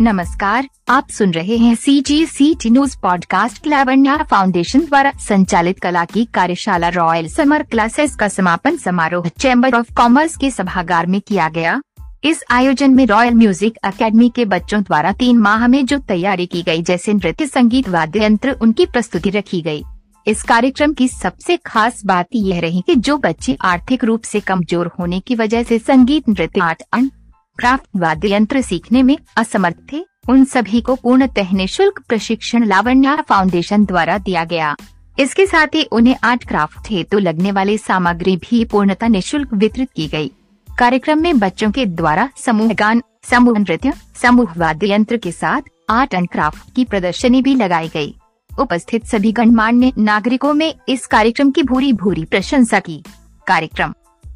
नमस्कार, आप सुन रहे हैं C G C T news podcast Lavanya foundation द्वारा संचालित कला की कार्यशाला रॉयल समर क्लासेस का समापन समारोह चैम्बर ऑफ़ कॉमर्स के सभागार में किया गया इस आयोजन में रॉयल म्यूज़िक एकेडमी के बच्चों द्वारा तीन माह में जो तैयारी की गई, जैसे नृत्य, संगीत, वाद्य यंत्र, उनकी प्रस्तुति रखी गई। इस कार्यक्रम की सबसे खास बात यह रही कि जो बच्चे आर्थिक रूप से कमज़ोर होने की वजह से संगीत, नृत्य, आर्ट, एंड क्राफ्ट वाद्य यंत्र सीखने में असमर्थ थे उन सभी को पूर्णतः निःशुल्क प्रशिक्षण लावण्या फाउंडेशन द्वारा दिया गया इसके साथ ही उन्हें आर्ट क्राफ्ट हेतु लगने वाली सामग्री भी पूर्णतः निःशुल्क वितरित की गई। कार्यक्रम में बच्चों के द्वारा समूह गान, समूह नृत्य, समूह वाद्य यंत्र के साथ आर्ट एंड क्राफ्ट की प्रदर्शनी भी लगाई गई। उपस्थित सभी गणमान्य नागरिकों में इस कार्यक्रम की भूरी भूरी प्रशंसा की कार्यक्रम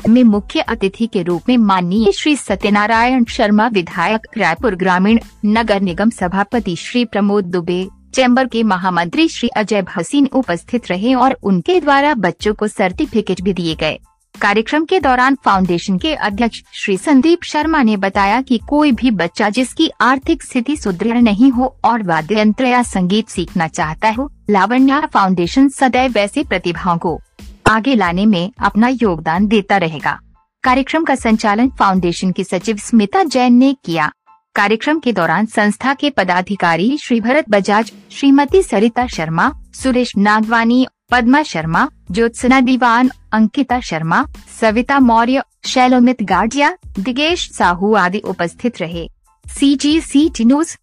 में मुख्य अतिथि के रूप में माननीय श्री सत्यनारायण शर्मा, विधायक, रायपुर ग्रामीण नगर निगम सभापति श्री प्रमोद दुबे, चैम्बर के महामंत्री श्री अजय भसीन उपस्थित रहे और उनके द्वारा बच्चों को सर्टिफिकेट भी दिए गए। कार्यक्रम के दौरान फाउंडेशन के अध्यक्ष श्री संदीप शर्मा ने बताया कि कोई भी बच्चा जिसकी आर्थिक स्थिति सुदृढ़ नहीं हो और वाद्य यंत्र या संगीत सीखना चाहता हो, लावण्या फाउंडेशन सदैव ऐसे प्रतिभाओं को आगे लाने में अपना योगदान देता रहेगा। कार्यक्रम का संचालन फाउंडेशन की सचिव स्मिता जैन ने किया। कार्यक्रम के दौरान संस्था के पदाधिकारी श्री भरत बजाज, श्रीमती सरिता शर्मा, सुरेश नागवानी, पद्मा शर्मा, ज्योत्सना दीवान, अंकिता शर्मा, सविता मौर्य, शैलोमित गाडिया दिगेश साहू आदि उपस्थित रहे। सी जी सी टी न्यूज़